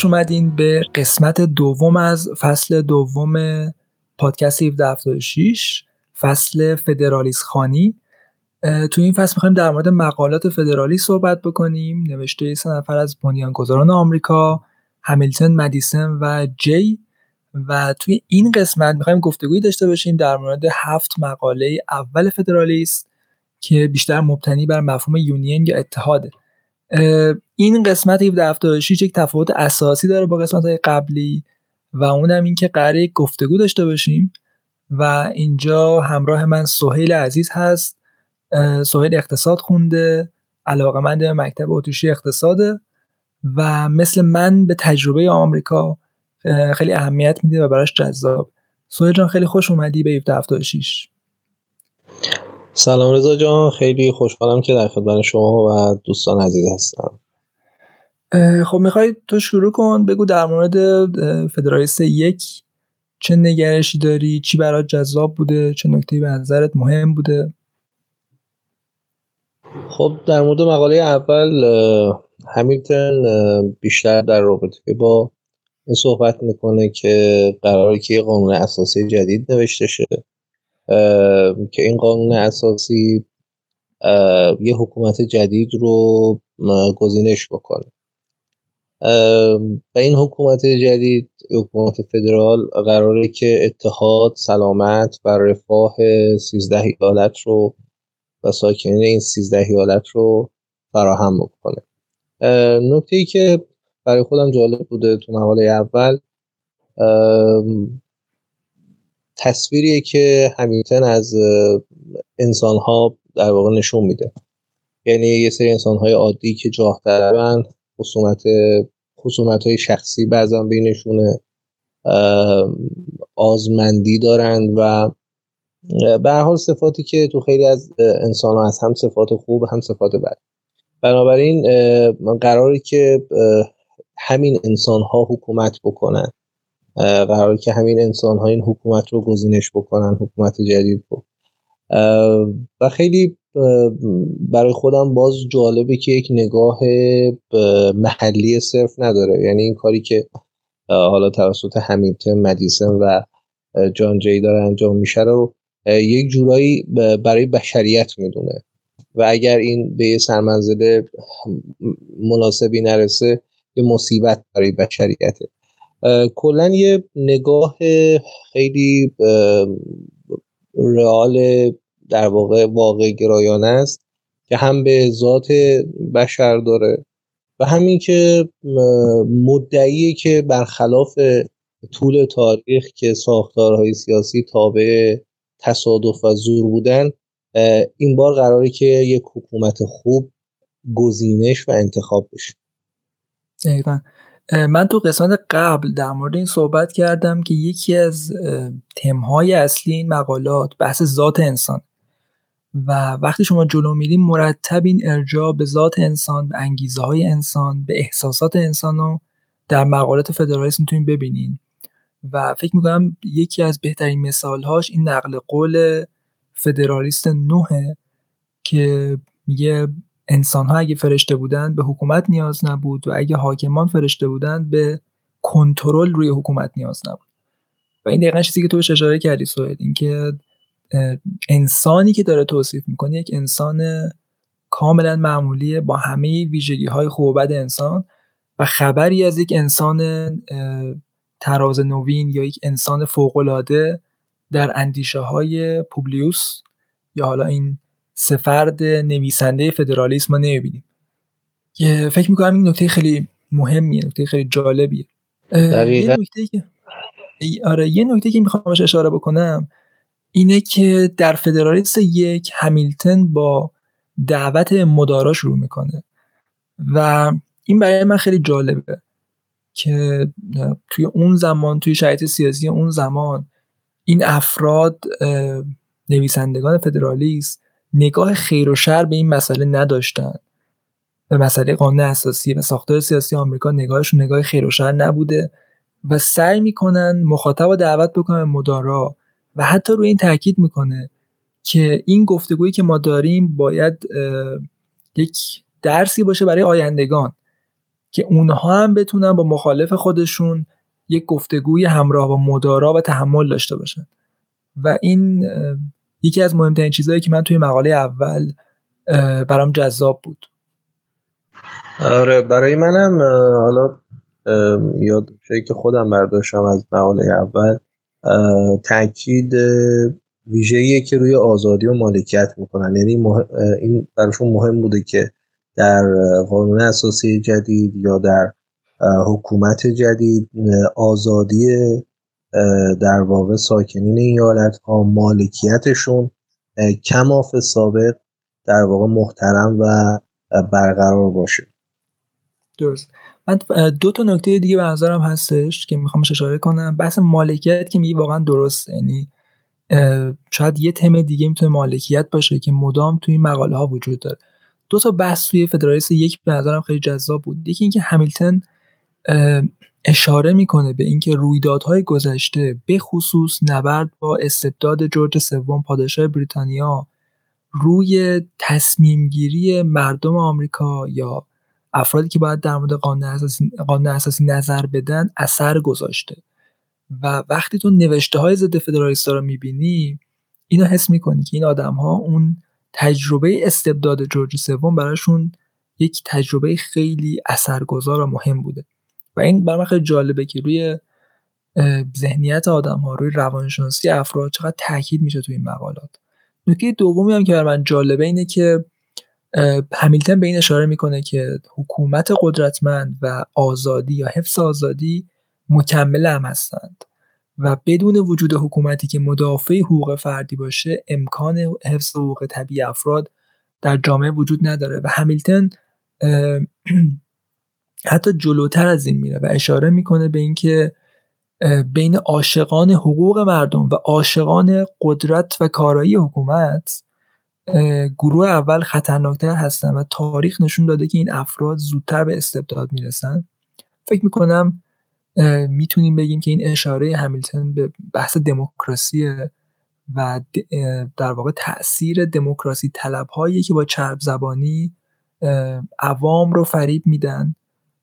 خوش اومدین به قسمت دوم از فصل دوم پادکست 1776 فصل فدرالیست خانی. تو این فصل می‌خوایم در مورد مقالات فدرالی صحبت بکنیم. نوشته سه نفر از بنیانگذاران آمریکا همیلتون مدیسن و جی. و توی این قسمت می‌خوایم گفتگویی داشته باشیم در مورد هفت مقاله اول فدرالیست که بیشتر مبتنی بر مفهوم یونین یا اتحاده. این قسمت 1776 یک تفاوت اساسی داره با قسمت های قبلی و اونم این که قراره گفتگو داشته باشیم و اینجا همراه من سهیل عزیز هست. سهیل اقتصاد خونده علاقه من به مکتب اتریشی اقتصاده و مثل من به تجربه آمریکا خیلی اهمیت میده و براش جذاب. سهیل جان خیلی خوش اومدی به 1776 سلام رضا جان خیلی خوشحالم که در خدمت شما و دوستان عزیز هستم. خب می‌خوای تو شروع کن بگو در مورد فدرالیست یک چه نگرشی داری؟ چی برات جذاب بوده؟ چه نکته به نظرت مهم بوده؟ خب در مورد مقاله اول همیلتون بیشتر در رابطه با این صحبت می‌کنه که قراره که یه قانون اساسی جدید نوشته شه. که این قانون اساسی یه حکومت جدید رو گزینش بکنه. و این حکومت جدید حکومت فدرال قراره که اتحاد سلامت و رفاه سیزده ایالت رو و ساکنین این سیزده ایالت رو فراهم بکنه. نکته ای که برای خودم جالب بوده تو مقاله اول تصویریه که همیتن از انسان ها در واقع نشون میده. یعنی یه سری انسان های عادی که جاه طلبن خصومت خصومت های شخصی بعضا بینشونه آزمندی دارند و به حال صفاتی که تو خیلی از انسان ها هست هم صفات خوب هم صفات بد. بنابراین قراری که همین انسان ها حکومت بکنن. قرار که همین انسان ها این حکومت رو گزینش بکنن حکومت جدید رو. و خیلی برای خودم باز جالبه که یک نگاه محلی صرف نداره. یعنی این کاری که حالا توسط همیلتون مدیسن و جان جی داره انجام میشه رو یک جورایی برای بشریت می‌دونه. و اگر این به یه سرمنزل مناسبی نرسه یه مصیبت برای بشریته. کلا یه نگاه خیلی رئال در واقع واقع گرایانه است که هم به ذات بشر داره و همین که مدعیه که برخلاف طول تاریخ که ساختارهای سیاسی تابع تصادف و زور بودن این بار قراره که یک حکومت خوب گزینش و انتخاب بشه. دقیقا. من تو قسمت قبل در مورد این صحبت کردم که یکی از تمهای اصلی این مقالات بحث ذات انسان. و وقتی شما جلو میریم مرتب این ارجاع به ذات انسان به انگیزه های انسان به احساسات انسان رو در مقالات فدرالیسم می‌تونید ببینین. و فکر می‌کنم یکی از بهترین مثالهاش این نقل قول فدرالیست نوه که میگه انسان ها اگه فرشته بودن به حکومت نیاز نبود و اگه حاکمان فرشته بودن به کنترل روی حکومت نیاز نبود. و این دقیقا چیزی که تو اشاره کردی سوید اینکه انسانی که داره توصیف می‌کنه یک انسان کاملا معمولیه با همه ویژگی های خوب و بد انسان و خبری از یک انسان تراز نوین یا یک انسان فوقالعاده در اندیشه های پوبلیوس یا حالا این سفرد نویسنده فدرالیسم ما نمی‌بینیم. فکر می‌کنم این نکته خیلی مهمیه نکته خیلی جالبیه. دقیقا. آره یه نکته که می‌خوام اشاره بکنم اینه که در فدرالیست یک همیلتن با دعوت مدارا شروع می‌کنه و این برای من خیلی جالبه که توی اون زمان توی شرایط سیاسی اون زمان این افراد نویسندگان فدرالیست نگاه خیر و شر به این مسئله نداشتن. به مسئله قانون اساسی و ساختار سیاسی آمریکا نگاهشون نگاه خیر و شر نبوده و سعی می‌کنن مخاطب رو دعوت بکنن مدارا و حتی روی این تاکید می‌کنه که این گفتگویی که ما داریم باید یک درسی باشه برای آیندگان که اونها هم بتونن با مخالف خودشون یک گفتگوی همراه با مدارا و تحمل داشته باشن. و این یکی از مهمترین چیزهایی که من توی مقاله اول برام جذاب بود. آره برای منم حالا یاد که خودم برداشتم از مقاله اول تاکید ویژه‌ایه که روی آزادی و مالکیت می‌کنن. یعنی این براشون مهم بوده که در قانون اساسی جدید یا در حکومت جدید آزادی در واقع ساکنین ایالت ها مالکیتشون کماف سابق در واقع محترم و برقرار باشه. درست. من دو تا نکته دیگه به نظرم هستش که می‌خوام اشاره کنم. بحث مالکیت که میگی واقعا درست یعنی شاید یه تم دیگه می‌تونه مالکیت باشه که مدام توی این مقاله ها وجود داره. دو تا بحث توی فدرالیست یک به نظرم خیلی جذاب بود. یکی اینکه همیلتون اشاره می‌کنه به اینکه رویدادهای گذشته به خصوص نبرد با استبداد جورج سوم پادشاه بریتانیا روی تصمیم گیری مردم آمریکا یا افرادی که باید در مورد قانون اساسی, قانون اساسی نظر بدن اثر گذاشته. و وقتی تو نوشته های ضد فدرالیستا رو می‌بینی اینو حس می‌کنی که این آدم ها اون تجربه استبداد جورج سوم براشون یک تجربه خیلی اثرگذار و مهم بوده. این برای خیلی جالبه که روی ذهنیت آدم ها روی روانشناسی افراد چقدر تاکید میشه توی این مقالات. نکته دومی هم که برای من جالبه اینه که همیلتن به این اشاره می‌کنه که حکومت قدرتمند و آزادی یا حفظ آزادی مکمل هم هستند و بدون وجود حکومتی که مدافع حقوق فردی باشه امکان حفظ حقوق طبیعی افراد در جامعه وجود نداره. و همیلتن حتی جلوتر از این میره و اشاره می‌کنه به اینکه بین عاشقان حقوق مردم و عاشقان قدرت و کارایی حکومت گروه اول خطرناکتر هستن و تاریخ نشون داده که این افراد زودتر به استبداد می‌رسن. فکر می‌کنم می‌تونیم بگیم که این اشاره همیلتون به بحث دموکراسی و در واقع تاثیر دموکراسی طلب هایی که با چرب زبانی عوام رو فریب میدن.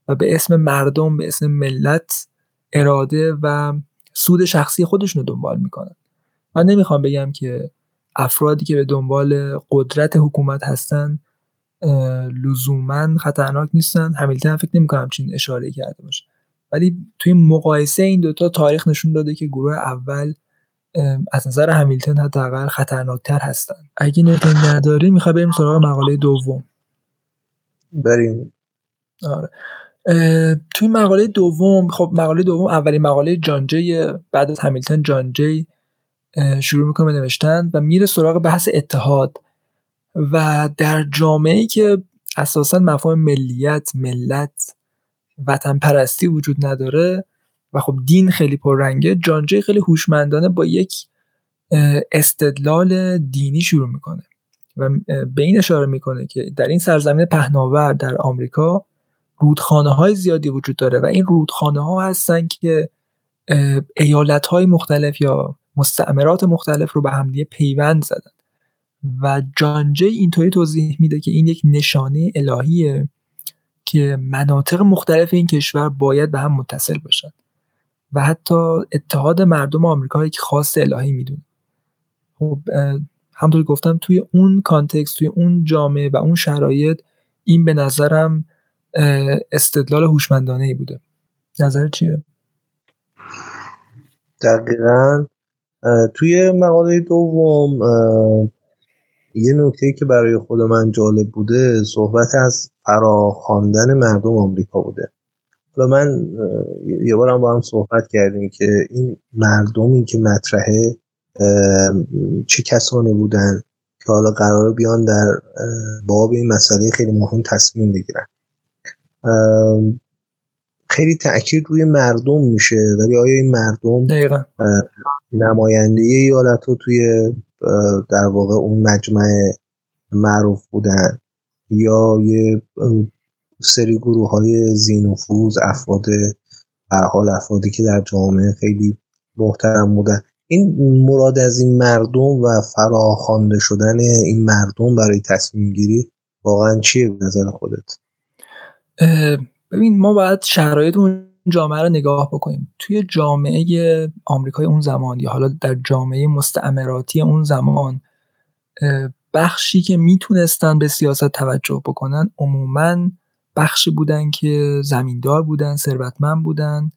و به اسم مردم به اسم ملت اراده و سود شخصی خودشون رو دنبال می‌کنن. من نمی‌خوام بگم که افرادی که به دنبال قدرت حکومت هستن لزوما خطرناک نیستن. همیلتن فکر نمی‌کنم چین اشاره کرده باشه. ولی توی مقایسه این دوتا تاریخ نشون داده که گروه اول از نظر همیلتن حداقل خطرناکتر هستن. اگه نکته نداری می‌خوای بریم سراغ مقاله دوم. بریم. آره. توی مقاله دوم خب مقاله دوم اولین مقاله جان جی بعد از همیلتن جان جی شروع می‌کنه نوشتن و میره سراغ بحث اتحاد و در جامعه که اساسا مفهوم ملیت ملت وطن پرستی وجود نداره و خب دین خیلی پررنگه جانجه خیلی هوشمندانه با یک استدلال دینی شروع می‌کنه و به این اشاره می‌کنه که در این سرزمین پهناور در آمریکا رودخانه های زیادی وجود داره و این رودخانه ها هستن که ایالت های مختلف یا مستعمرات مختلف رو به همدیگه پیوند زدن. و جانجه اینطوری توضیح میده که این یک نشانه الهیه که مناطق مختلف این کشور باید به هم متصل باشن. و حتی اتحاد مردم آمریکا یک خاص الهی می‌دونه. خب همطور گفتم توی اون کانتکست توی اون جامعه و اون شرایط این به نظرم استدلال هوشمندانه ای بوده. نظر چیه؟ دقیقا توی مقاله دوم یه نکته که برای خود من جالب بوده صحبت از فراخواندن مردم آمریکا بوده. و من یه بار هم با هم صحبت کردیم که این مردمی که مطرحه چه کسانی بودن که حالا قرار بیان در باب این مسئله خیلی مهم تصمیم بگیرن. خیلی تاکید روی مردم میشه ولی آیا این مردم نماینده ایالت رو توی در واقع اون مجمع معروف بودن یا یه سری گروه های زینوفوز افراد حال افرادی که در جامعه خیلی محترم بودن. این مراد از این مردم و فراخوانده شدن این مردم برای تصمیم گیری واقعا چیه به نظر خودت؟ ببین ما باید شرایط اون جامعه رو نگاه بکنیم. توی جامعه آمریکای اون زمان یا حالا در جامعه مستعمراتی اون زمان بخشی که می‌تونستن به سیاست توجه بکنن عموما بخشی بودن که زمیندار بودن ثروتمند بودن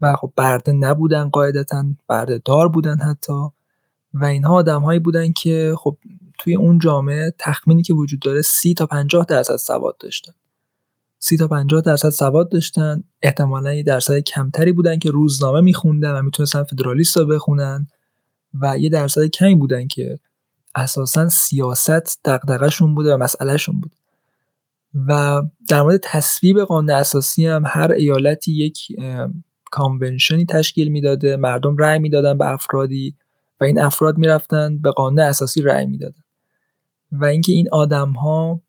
و خب برده نبودن قاعدتا برده دار بودن حتی. و اینها آدم هایی بودن که خب توی اون جامعه تخمینی که وجود داره سی تا پنجاه درصد سواد داشتن. سی تا پنجاه درصد سواد داشتن. احتمالا یه درصد کمتری بودن که روزنامه میخوندن و می‌تونستن فدرالیست رو بخونن و یه درصد کمی بودن که اساسا سیاست دقدقهشون بوده و مسئلهشون بود. و در مورد تصویب قانون اساسی هم هر ایالتی یک کانونشنی تشکیل می‌داده مردم رأی می‌دادن به افرادی و این افراد می‌رفتن به قانون اساسی رأی می‌دادن. و اینکه این آدم ها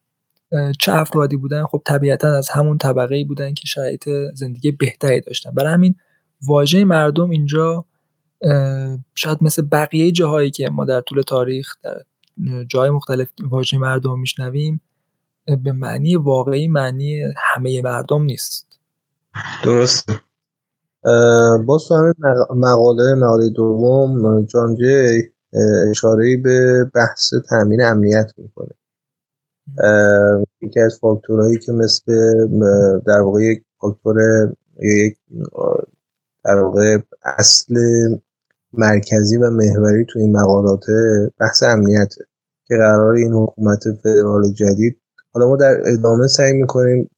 چه افرادی بودن؟ خب طبیعتا از همون طبقه ای بودن که شرایط زندگی بهتری داشتن. برای همین واژه مردم اینجا شاید مثل بقیه جاهایی که ما در طول تاریخ در جای مختلف واژه مردم میشنویم به معنی واقعی معنی همه مردم نیست. درست باز تو همین مقاله مقاله دوم جان جی اشاره به بحث تامین امنیت می‌کنه. یکی از فاکتورهایی که مثل در واقع یک فاکتور یک در واقع اصل مرکزی و محوری تو این مقالات بحث امنیته که قرار این حکومت فدرال جدید حالا ما در ادامه سعی می‌کنیم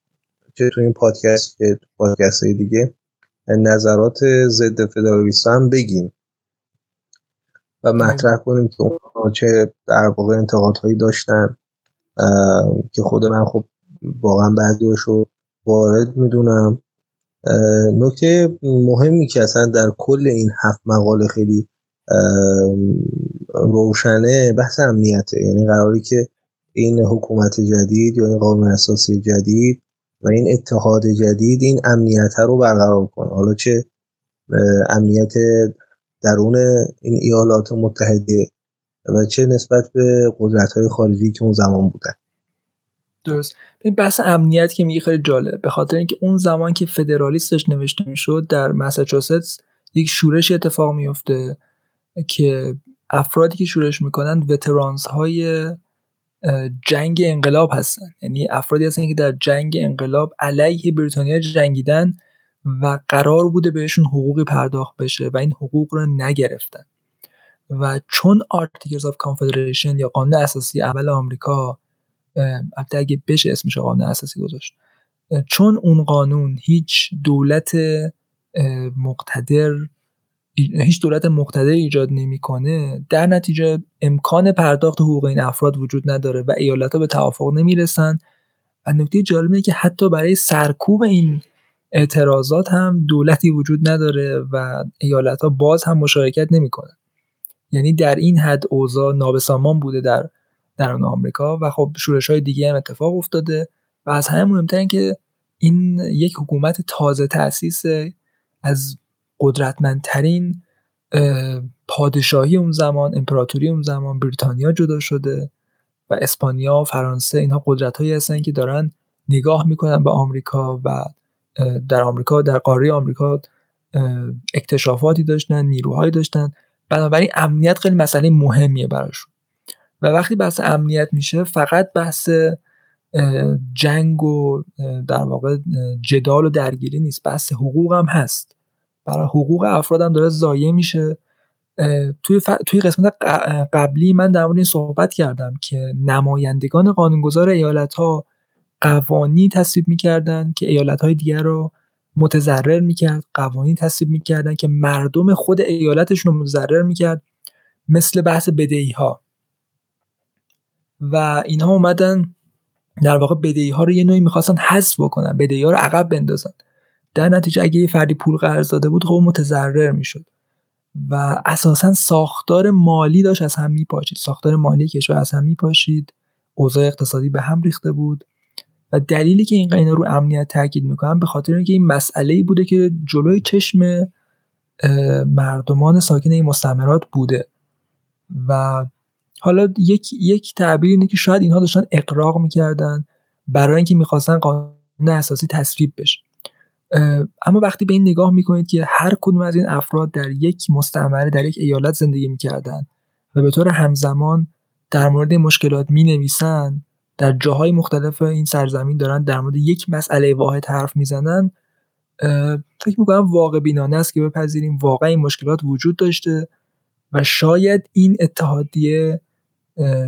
چه تو این پادکست که تو پادکست های دیگه نظرات ضد فدرالیست هم بگیم و مطرح کنیم که اون چه در واقع انتقادهایی داشتن. که خود من خب واقعا بعضیاشو وارد می‌دونم. نکته مهمی که اصلا در کل این هفت مقاله خیلی روشنه بحث امنیته. یعنی قراری که این حکومت جدید یا این قانون اساسی جدید و این اتحاد جدید این امنیت رو برقرار کنه. حالا چه امنیت درون این ایالات متحده و چه نسبت به قدرت های خارجی که اون زمان بودن. درست. این بحث امنیت که میگه خیلی جالب به خاطر اینکه اون زمان که فدرالیستش نوشته می‌شد در مساچوست یک شورش اتفاق میفته که افرادی که شورش می‌کنن veterans های جنگ انقلاب هستن. یعنی افرادی هستن که در جنگ انقلاب علیه بریتانیا جنگیدن و قرار بوده بهشون حقوقی پرداخت بشه و این حقوق رو نگرفتن. و چون Articles of Confederation یا قانون اساسی اول آمریکا البته اگه بشه اسمش قانون اساسی گذاشت چون اون قانون هیچ دولت مقتدر هیچ دولت مقتدر ایجاد نمی‌کنه در نتیجه امکان پرداخت حقوق این افراد وجود نداره و ایالت ها به توافق نمی‌رسن. و نکته جالبه که حتی برای سرکوب این اعتراضات هم دولتی وجود نداره و ایالت ها باز هم مشارکت نمی‌کنن. یعنی در این حد اوضاع نابسامان بوده در درون آمریکا و خب شورش های دیگه هم اتفاق افتاده و از همه مهمتر که این یک حکومت تازه تاسیس از قدرتمندترین پادشاهی اون زمان امپراتوری اون زمان بریتانیا جدا شده و اسپانیا و فرانسه اینها قدرت هایی هستن که دارن نگاه می‌کنن به آمریکا و در آمریکا در قاره آمریکا اکتشافاتی داشتن نیروهایی داشتن بنابراین امنیت خیلی مسئله مهمیه براشون. و وقتی بحث امنیت میشه فقط بحث جنگ و در واقع جدال و درگیری نیست. بحث حقوق هم هست. برای حقوق افراد هم داره ضایع میشه. توی, توی قسمت قبلی من در مورد این صحبت کردم که نمایندگان قانونگذار ایالت ها قوانی تصویب می‌کردن که ایالت های دیگر رو متضرر می‌کرد قوانین تصویب می‌کردن که مردم خود ایالتشون رو متضرر می‌کرد مثل بحث بدهی ها و اینها اومدن در واقع بدهی ها رو یه نوعی می‌خواستن حذف بکنن بدهی ها رو عقب بندازن. در نتیجه اگه یه فردی پول قرض داده بود خب متضرر می‌شد. و اساسا ساختار مالی داشت از هم میپاشید. ساختار مالی کشور از هم میپاشید. اوضاع اقتصادی به هم ریخته بود. و دلیلی که این اینا رو امنیت تاکید می‌کنم به خاطر اینکه این مسئله ای بوده که جلوی چشم مردمان ساکن این مستعمرات بوده. و حالا یک یک تعبیر اینه که شاید اینها داشتن اقراق می‌کردن برای اینکه می‌خواستن قانون اساسی تصویب بشه. اما وقتی به این نگاه می‌کنید که هر کدوم از این افراد در یک مستعمره در یک ایالت زندگی می‌کردن و به طور همزمان در مورد مشکلات می نویسن در جاهای مختلف این سرزمین دارن در مورد یک مسئله واحد حرف می‌زنن فکر می‌کنم واقع بینانه است که بپذیریم. واقعا این مشکلات وجود داشته و شاید این اتحادیه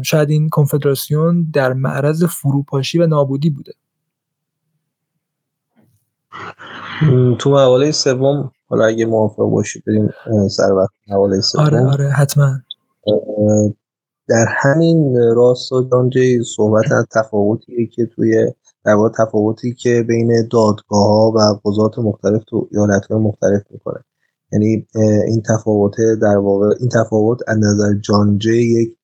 شاید این کنفدراسیون در معرض فروپاشی و نابودی بوده. تو مقاله سوم حالا اگه موافق باشید بریم سر وقت مقاله سوم. آره آره حتما در همین راست و جانجه صحبت از تفاوتی که توی در واقع تفاوتی که بین دادگاه ها و قضات مختلف تو ایالت های مختلف می‌کنه. یعنی این تفاوت در واقع این تفاوت از نظر جانجه یک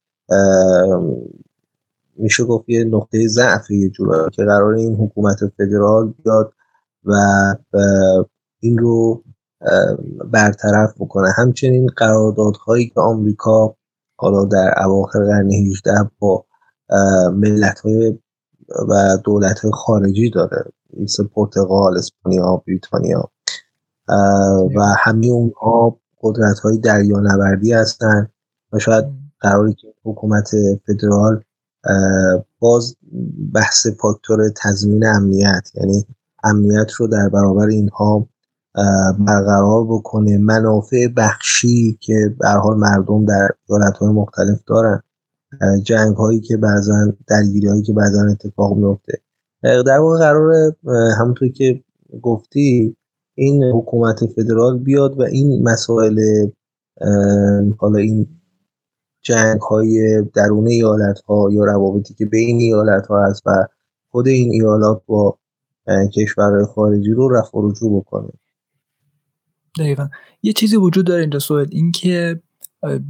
میشه گفت یه نقطه ضعف یه جورایی که قرار این حکومت فدرال بیاد و این رو برطرف بکنه. همچنین قراردادهایی که آمریکا حالا در اواخر قرن 18 با ملت های و دولت های خارجی داره مثل پرتغال، اسپانیا، بریتانیا. و همه اونها قدرت های دریا نوردی هستن و شاید قراری که حکومت فدرال باز بحث فاکتور تضمین امنیت یعنی امنیت رو در برابر اینها برقرار بکنه منافع بخشی که به حال مردم در دولت های مختلف دارن. جنگ هایی که بعضا درگیری هایی که بعضا اتفاق میفته در واقع قرار همونطور که گفتی این حکومت فدرال بیاد و این مسائل حالا این جنگ های درون ایالت ها یا روابطی که بین ایالت ها هست و خود این ایالات با کشورهای خارجی رو رفع رجوع بکنه. دقیقا. یه چیزی وجود داره اینجا سوال اینکه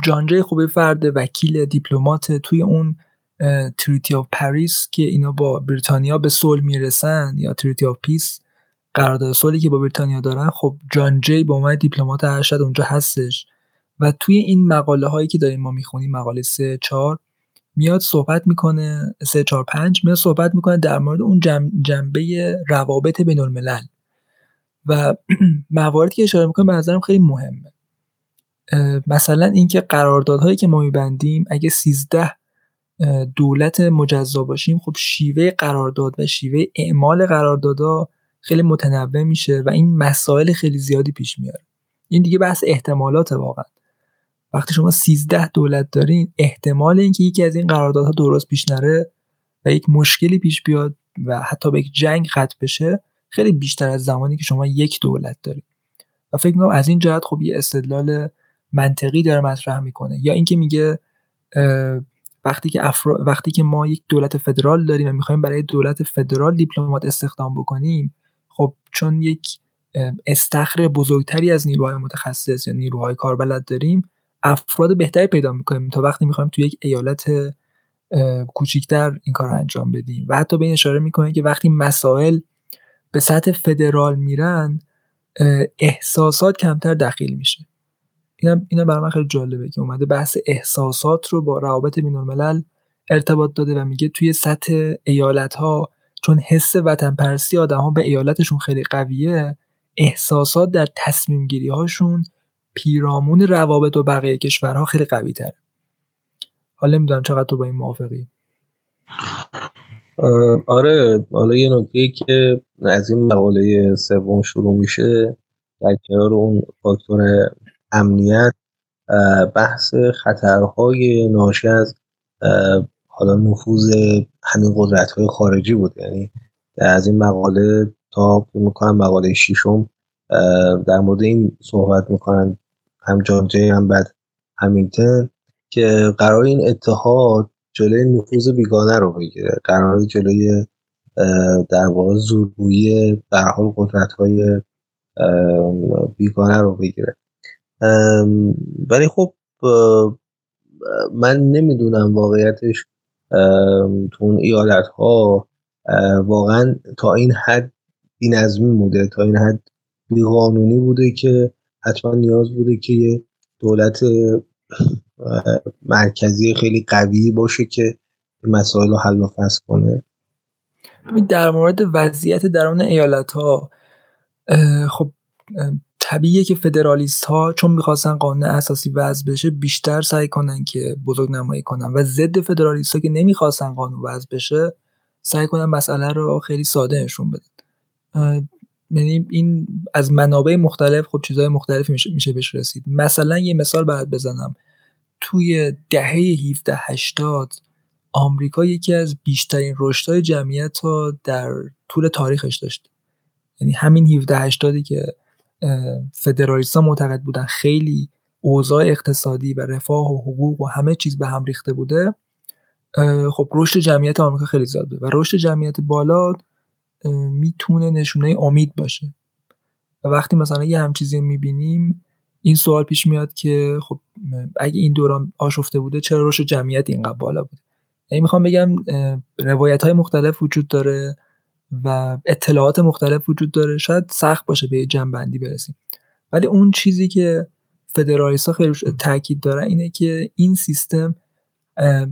جان جی خوبه فرد وکیل دیپلمات توی اون Treaty of Paris که اینا با بریتانیا به صلح می‌رسن یا Treaty of Peace قرارداد صلحی که با بریتانیا دارن خب جان جی به عنوان دیپلمات ارشد اونجا هستش. و توی این مقاله هایی که داریم ما می‌خونیم مقاله 3 4 میاد صحبت می‌کنه 3 4 5 میاد صحبت می‌کنه در مورد اون جنبه روابط بین الملل و مواردی که اشاره می‌کنه به نظرم خیلی مهمه. مثلا اینکه قراردادهایی که ما میبندیم اگه 13 دولت مجزا باشیم خب شیوه قرارداد و شیوه اعمال قراردادها خیلی متنوع میشه و این مسائل خیلی زیادی پیش میاره. این دیگه بحث احتمالات واقعا. وقتی شما 13 دولت دارین احتمال اینکه یکی از این قراردادها درست پیش نره و یک مشکلی پیش بیاد و حتی به یک جنگ ختم بشه خیلی بیشتر از زمانی که شما یک دولت دارید و فکر می‌کنم از این جهت خب یه استدلال منطقی داره مطرح می‌کنه. یا اینکه میگه وقتی که افرا... وقتی که ما یک دولت فدرال داریم و می‌خوایم برای دولت فدرال دیپلمات استخدام بکنیم خب چون یک استخر بزرگتری از نیروهای متخصص یا نیروهای کاربلد داریم افراد بهتری پیدا می‌کنیم تا وقتی می‌خوایم تو یک ایالت کوچیکتر این کار رو انجام بدیم. و حتی به این اشاره می‌کنه که وقتی مسائل به سطح فدرال میرن احساسات کمتر دخیل میشه. اینا اینا برای من خیلی جالبه که اومده بحث احساسات رو با روابط بین الملل ارتباط داده و میگه توی سطح ایالت ها چون حس وطن پرستی آدم ها به ایالتشون خیلی قویه احساسات در تصمیم گیری هاشون پیرامون روابط و بقیه کشورها خیلی قوی تره حالا نمی‌دونم چقدر تو با این موافقی. آره حالا یه نکته که از این مقاله سوم شروع میشه در کنار اون فاکتور امنیت بحث خطرهای ناشی از حالا نفوذ همین قدرت های خارجی بود. یعنی از این مقاله تا می‌کنم مقاله شیشم در مورد این صحبت می‌کنن هم جان هم بعد همینتن که قرار این اتحاد جلوی نفوذ بیگانه رو بگیره. قرار جلوی در واقع زورگویی به حال قدرت های بیگانه رو بگیره. ولی خب من نمی‌دونم واقعیتش تو اون ایالت ها واقعا تا این حد نظمی بوده تا این حد قانونی بوده که حتما نیاز بوده که یه دولت مرکزی خیلی قوی باشه که مسائل رو حل و فصل کنه. در مورد وضعیت درون ایالت ها خب طبیعیه که فدرالیست ها چون می‌خواستن قانون اساسی وضع بشه بیشتر سعی کنن که بزرگ نمایی کنن. و ضد فدرالیست ها که نمی‌خواستن قانون وضع بشه سعی کنن مسئله رو خیلی ساده نشون بدن. یعنی این از منابع مختلف خب چیزهای مختلفی میشه, میشه بهش رسید. مثلا یه مثال باید بزنم. توی دهه 17 80 آمریکا یکی از بیشترین رشدهای جمعیت ها در طول تاریخش داشت. یعنی همین 17 80 که فدرالیستا معتقد بودن خیلی اوضاع اقتصادی و رفاه و حقوق و همه چیز به هم ریخته بوده خب رشد جمعیت آمریکا خیلی زیاد و رشد جمعیت بالا می‌تونه نشونه امید باشه. و وقتی مثلا یه هم چیزی می‌بینیم این سوال پیش میاد که خب اگه این دوران آشفته بوده چرا رشد جمعیت اینقدر بالا بوده؟ یعنی می‌خوام بگم روایت های مختلف وجود داره و اطلاعات مختلف وجود داره. شاید سخت باشه به جنبندی برسیم. ولی اون چیزی که فدرالیست ها خیلی تاکید دارن اینه که این سیستم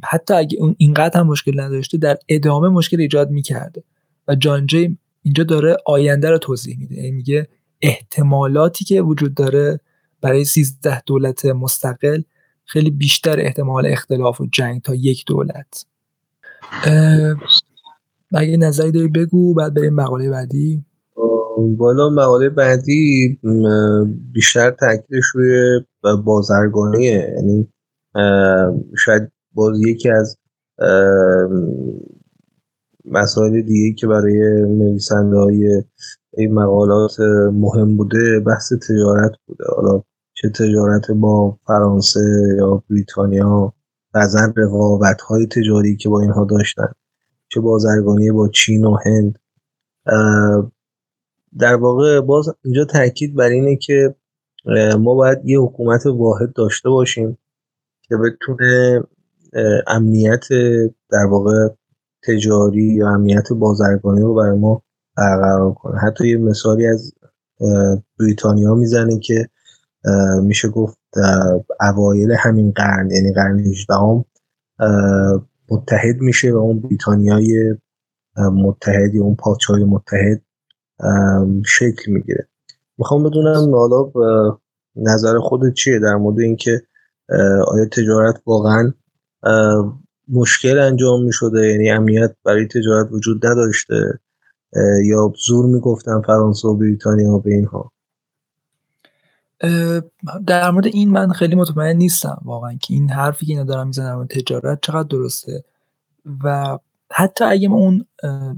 حتی اگه اون اینقدر هم مشکل نداشته در ادامه مشکل ایجاد می‌کرده. و جان جی اینجا داره آینده رو توضیح میده. یعنی میگه احتمالاتی که وجود داره برای 13 دولت مستقل خیلی بیشتر احتمال اختلاف و جنگ تا یک دولت. اگه نظری داری بگو بعد بریم مقاله بعدی. بالا مقاله بعدی بیشتر تاکیدش روی بازرگانیه یعنی شاید باز یکی از مسائل دیگه که برای نویسنده های این مقالات مهم بوده بحث تجارت بوده. حالا چه تجارت با فرانسه یا بریتانیا بعضا رقابت های تجاری که با اینها داشتن چه بازرگانی با چین و هند. در واقع باز اینجا تاکید بر اینه که ما باید یه حکومت واحد داشته باشیم که بتونه امنیت در واقع تجاری یا امنیت بازرگانی رو برای ما برقرار کنه. حتی یه مثالی از بریتانیا می‌زنه که میشه گفت اوایل همین قرن یعنی قرن 18 هم متحد میشه و اون بریتانیای متحدی اون پادشاهی متحد شکل می‌گیره. می‌خوام بدونم حالا نظر خودت چیه؟ در مورد اینکه آیا تجارت واقعا مشکل انجام می‌شده؟ یعنی امنیت برای تجارت وجود نداشته یا زور می‌گفتن فرانسه و بریتانیا به اینها؟ در مورد این من خیلی مطمئن نیستم واقعا که این حرفی که اینا دارن می‌زنن در تجارت چقدر درسته و حتی اگه ما اون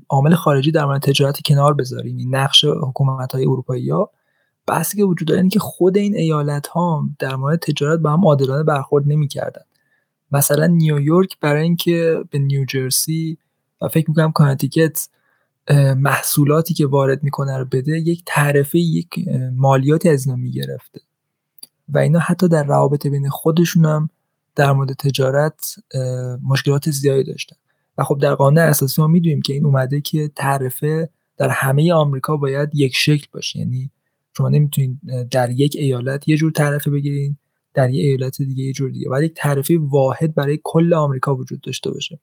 عامل خارجی در مورد تجارت کنار بذاریم نقش حکومت های اروپایی ها بحثی که وجود داره که خود این ایالت ها در مورد تجارت با هم عادلانه برخورد نمی‌کردن. مثلا نیویورک برای اینکه به نیوجرسی و فکر می‌کنم کانتیکت محصولاتی که وارد می‌کنه رو بده یک تعرفه یک مالیاتی از اینا می‌گرفته. و اینا حتی در روابط بین خودشون هم در مورد تجارت مشکلات زیادی داشتن. و خب در قانون اساسی ما می‌دونیم که این اومده که تعرفه در همه آمریکا باید یک شکل باشه. یعنی شما نمی‌تونید در یک ایالت یه جور تعرفه بگیرین در یک ایالت دیگه یه جور دیگه. باید یک تعرفه واحد برای کل آمریکا وجود داشته باشه.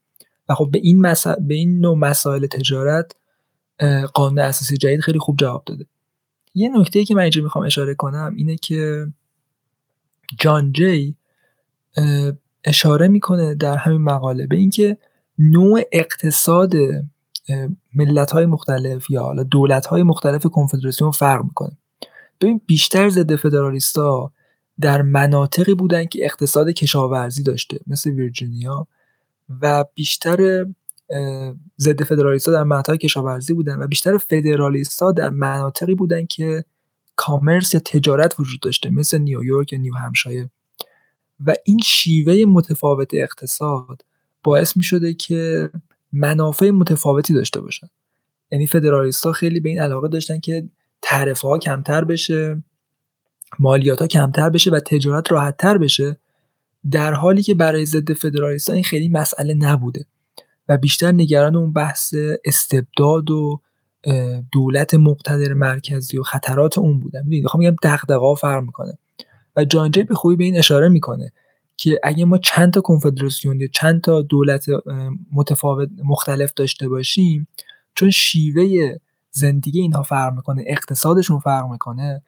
و خب به این به این نوع مسائل تجارت قانون اساسی جدید خیلی خوب جواب داده. یه نکته که من اینجا می‌خوام اشاره کنم اینه که جان جی اشاره می‌کنه در همین مقاله به اینکه نوع اقتصاد ملت های مختلف یا حالا دولت های مختلف کنفدراسیون فرق می‌کنه. ببین بیشتر ضد فدرالیستا در مناطقی بودن که اقتصاد کشاورزی داشته مثل ویرجینیا و بیشتر ضد فدرالیستا در مناطق کشاورزی بودن و بیشتر فدرالیستا در مناطقی بودن که کامرس یا تجارت وجود داشته مثل نیویورک یا نیو همشایر و این شیوه متفاوت اقتصاد باعث می شده که منافع متفاوتی داشته باشن. یعنی فدرالیست ها خیلی به این علاقه داشتن که تعرفه ها کمتر بشه مالیات ها کمتر بشه و تجارت راحت تر بشه. در حالی که برای ضد فدرالیست این خیلی مسئله نبوده. و بیشتر نگران اون بحث استبداد و دولت مقتدر مرکزی و خطرات اون بودن. می‌دونید می‌خوام میگم دغدغه‌ها فرق می‌کنه. و جان جی به خوبی به این اشاره می‌کنه که اگه ما چند تا کنفدراسیون یا چند تا دولت متفاوت مختلف داشته باشیم چون شیوه زندگی اینها فرق می‌کنه اقتصادشون فرق می‌کنه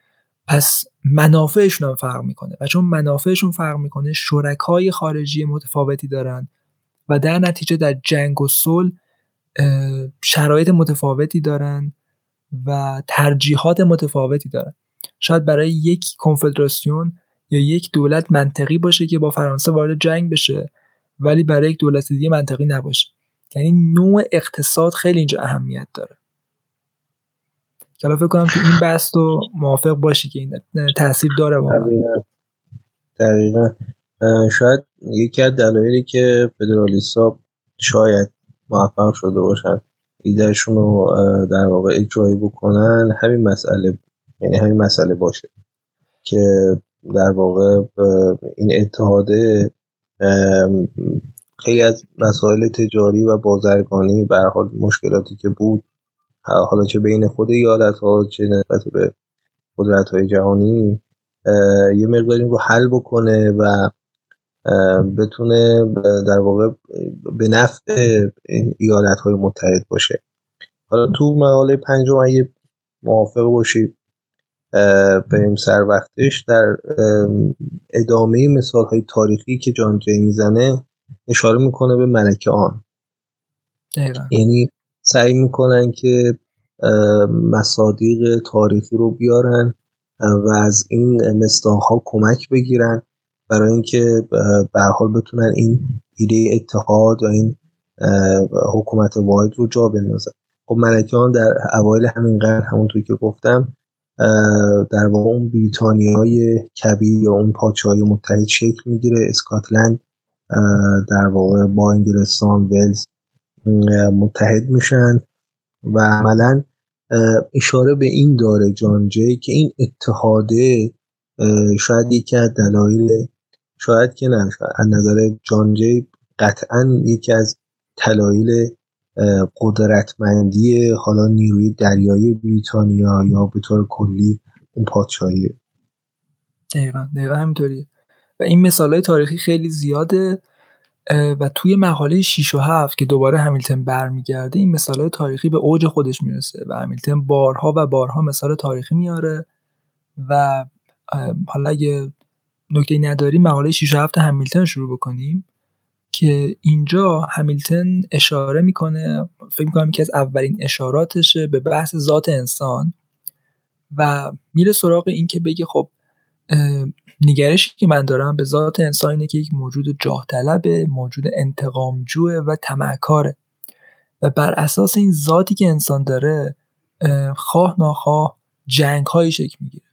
پس منافعشون هم فرق می‌کنه. و چون منافعشون فرق می‌کنه شرکای خارجی متفاوتی دارن. و در نتیجه در جنگ و صلح شرایط متفاوتی دارن و ترجیحات متفاوتی دارن. شاید برای یک کنفدراسیون یا یک دولت منطقی باشه که با فرانسه وارد جنگ بشه ولی برای یک دولت دیگه منطقی نباشه. یعنی نوع اقتصاد خیلی اینجا اهمیت داره. که فکر کنم که این بحث رو موافق باشی که این تاثیر داره واقعا. دقیقا. شاید یکی از دلایلی که فدرالیستا شاید موفق شده باشن ایدهشون رو در واقع اجرایی بکنن همین مسئله یعنی همین مسئله باشه که در واقع این اتحاده خیلی از مسائل تجاری و بازرگانی به حال مشکلاتی که بود حالا چه بین خود ایالت ها چه نسبت به قدرت های جهانی یه مقداری رو حل بکنه و بتونه در واقع به نفع ایالت های متحد باشه. حالا تو مقاله پنجم اگه موافق باشید بریم سر وقتش. در ادامه مثال های تاریخی که جان جی می‌زنه اشاره می‌کنه به ملکه آن. یعنی سعی می‌کنن که مصادیق تاریخی رو بیارن و از این مستاق ها کمک بگیرن. برای اینکه به حال بتونن این ایده اتحاد و این حکومت واحد رو جا بندازن. خب ملکیان در اوایل همین قرن همونطور که گفتم در واقع اون بریتانی های کبیر یا اون های متحد شکل می‌گیره. اسکاتلند در واقع با انگلستان ولز متحد میشن و عملا اشاره به این داره جان جی که این اتحاده شاید یکی از دلایل شاید که نه از نظر جان جی قطعا یکی از دلایل قدرتمندی حالا نیروی دریایی بریتانیا یا به طور کلی اون پادشاهی. دقیقا دقیقا همینطوریه. و این مثال های تاریخی خیلی زیاده و توی مقاله 6 و 7 که دوباره همیلتن برمیگرده این مثال های تاریخی به اوج خودش می‌رسه و همیلتن بارها و بارها مثال تاریخی میاره و حالا اگه نکته نداری مقاله 6 و 7 همیلتن شروع بکنیم که اینجا همیلتن اشاره می‌کنه فکر می‌کنم که از اولین اشاراتشه به بحث ذات انسان و میره سراغ این که بگه خب نگرشی که من دارم به ذات انسان اینه که یک موجود جاه طلبه موجود انتقامجوه و تمعکاره و بر اساس این ذاتی که انسان داره خواه ناخواه جنگ های شکل می‌گیره.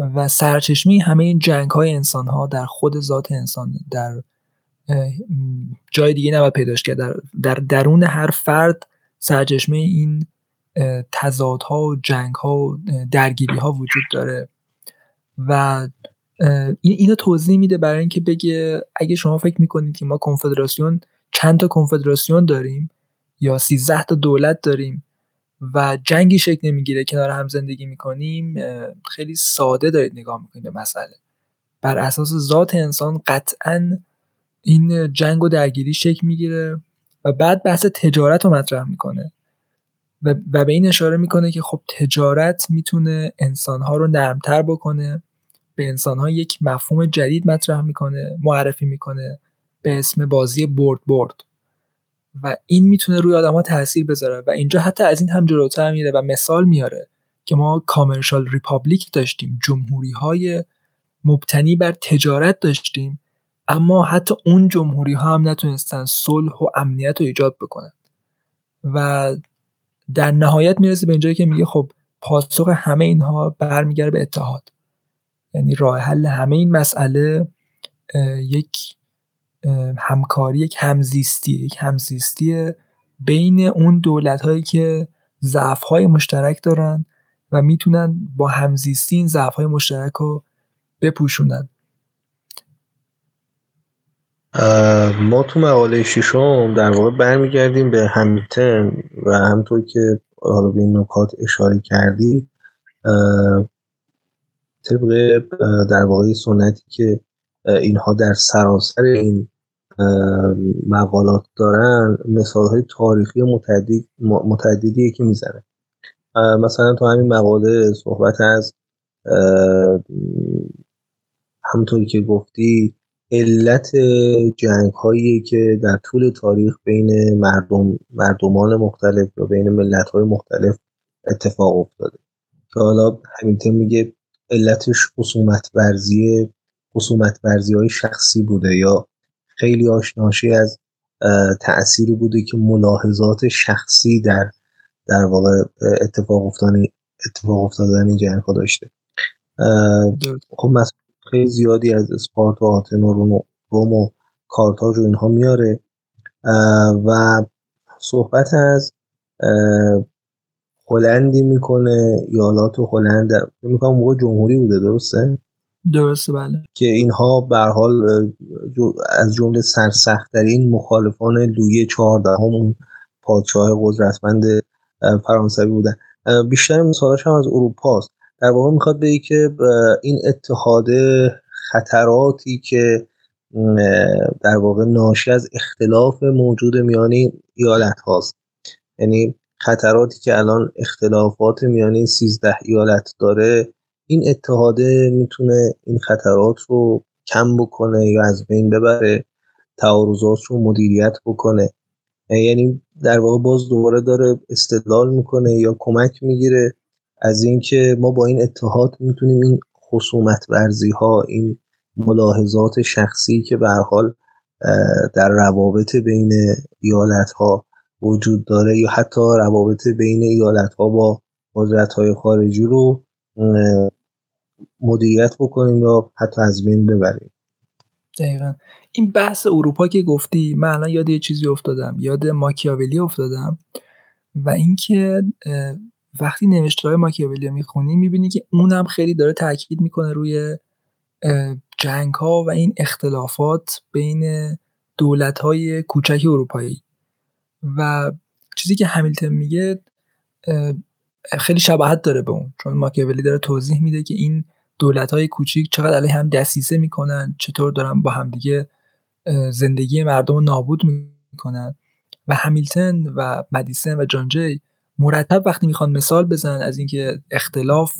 و سرچشمی همه این جنگ های انسان ها در خود ذات انسان در جای دیگه نباید پیداش کرد. در, در درون هر فرد سرچشمه این تضادها و جنگ ها و درگیری ها وجود داره. و این اینو توضیح میده برای اینکه بگه اگه شما فکر می‌کنید که ما کنفدراسیون چند تا کنفدراسیون داریم یا 13 تا دولت داریم و جنگی شکل نمی‌گیره کنار هم زندگی می‌کنیم خیلی ساده دارید نگاه می‌کنید به مسئله. بر اساس ذات انسان قطعا این جنگ و درگیری شکل می‌گیره و بعد بحث تجارت رو مطرح می‌کنه و, به این اشاره می‌کنه که خب تجارت می‌تونه انسانها رو نرمتر بکنه به انسانها یک مفهوم جدید مطرح می‌کنه معرفی می‌کنه به اسم بازی برد برد. و این می‌تونه روی آدم ها تاثیر بذاره و اینجا حتی از این هم جلوتر میره و مثال میاره که ما کامرشال ریپابلیک داشتیم جمهوری های مبتنی بر تجارت داشتیم اما حتی اون جمهوری ها هم نتونستن صلح و امنیت رو ایجاد بکنن. و در نهایت می‌رسه به اینجایی که میگه خب پاسخ همه اینها برمیگرده به اتحاد. یعنی راه حل همه این مسئله یک همکاری یک همزیستی یک همزیستی بین اون دولت هایی که ضعف های مشترک دارن و می‌تونن با همزیستی این ضعف های مشترک رو بپوشونن. ما تو مقاله ششم در واقع برمیگردیم به همیلتن و همطور که حالا به این نکات اشاره کردی طبق در واقع سنتی که اینها در سراسر این مقالات دارن مثال های تاریخی متعدد متعددیه که می‌زنه. مثلا تو همین مقاله صحبت از همونطوری که گفتی علت جنگ هایی که در طول تاریخ بین مردم مردمان مختلف یا بین ملت های مختلف اتفاق افتاده. که حالا همینطور میگه علتش خصومت ورزی خصومت ورزی های شخصی بوده یا خیلی آشناشی از تأثیری بوده که ملاحظات شخصی در در واقع اتفاق افتادن اتفاق افتادن این جنگ ها داشته. خب خیلی زیادی از اسپارتا و آتن و روم و, روم و کارتاژ و اینها میاره. و صحبت از هلندی می‌کنه ایالات هلند می‌کنم موقع جمهوری بوده درسته؟ درسته بله. که اینها به حال از جمله سرسختترین مخالفان لویی چهاردهم اون پادشاه قدرتمند فرانسوی بودن. بیشتر مثالش هم از اروپا است در واقع می‌خواد بگه که این اتحاد خطراتی که در واقع ناشی از اختلاف موجود میان ایالت هاست یعنی خطراتی که الان اختلافات میان این 13 ایالت داره این اتحاده می‌تونه این خطرات رو کم بکنه یا از بین ببره تعارضات رو مدیریت بکنه. یعنی در واقع باز دوباره داره استدلال می‌کنه یا کمک می‌گیره از اینکه ما با این اتحاد می‌تونیم این خصومت ورزی ها این ملاحظات شخصی که به حال در روابط بین ایالت ها وجود داره یا حتی روابط بین ایالت ها با قدرت های خارجی رو مدیریت بکنیم یا حتی از بین ببریم. دقیقا. این بحث اروپا که گفتی من الان یاد یه چیزی افتادم یاد ماکیاولی افتادم و اینکه وقتی نوشته های ماکیاولی رو می‌خونی می‌بینی که اونم خیلی داره تاکید می‌کنه روی جنگ ها و این اختلافات بین دولت های کوچک اروپایی. و چیزی که همیلتن میگه خیلی شباهت داره به اون چون ماکیاولی داره توضیح میده که این دولت های کوچیک چقدر علیه هم دسیسه می‌کنن چطور دارن با همدیگه زندگی مردم رو نابود می‌کنن. و همیلتن و مدیسن و جان جی مرتب وقتی می‌خوان مثال بزنن از اینکه اختلاف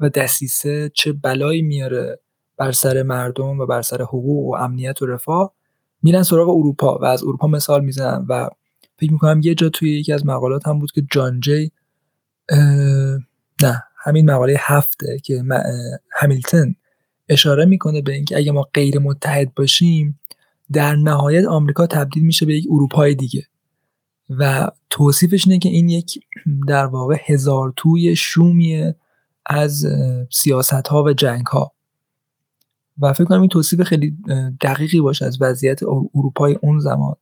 و دسیسه چه بلایی میاره بر سر مردم و بر سر حقوق و امنیت و رفاه میرن سراغ اروپا و از اروپا مثال می‌زنن. و فکر می‌کنم یه جا توی یکی از مقالات هم بود که جان جی نه همین مقاله هفته که همیلتن اشاره می‌کنه به اینکه اگه ما غیر متحد باشیم در نهایت آمریکا تبدیل میشه به یک اروپای دیگه. و توصیفش اینه که این یک در واقع هزار توی شومیه از سیاست ها و جنگ ها و فکر کنم این توصیف خیلی دقیقی باشه از وضعیت اروپای اون زمان.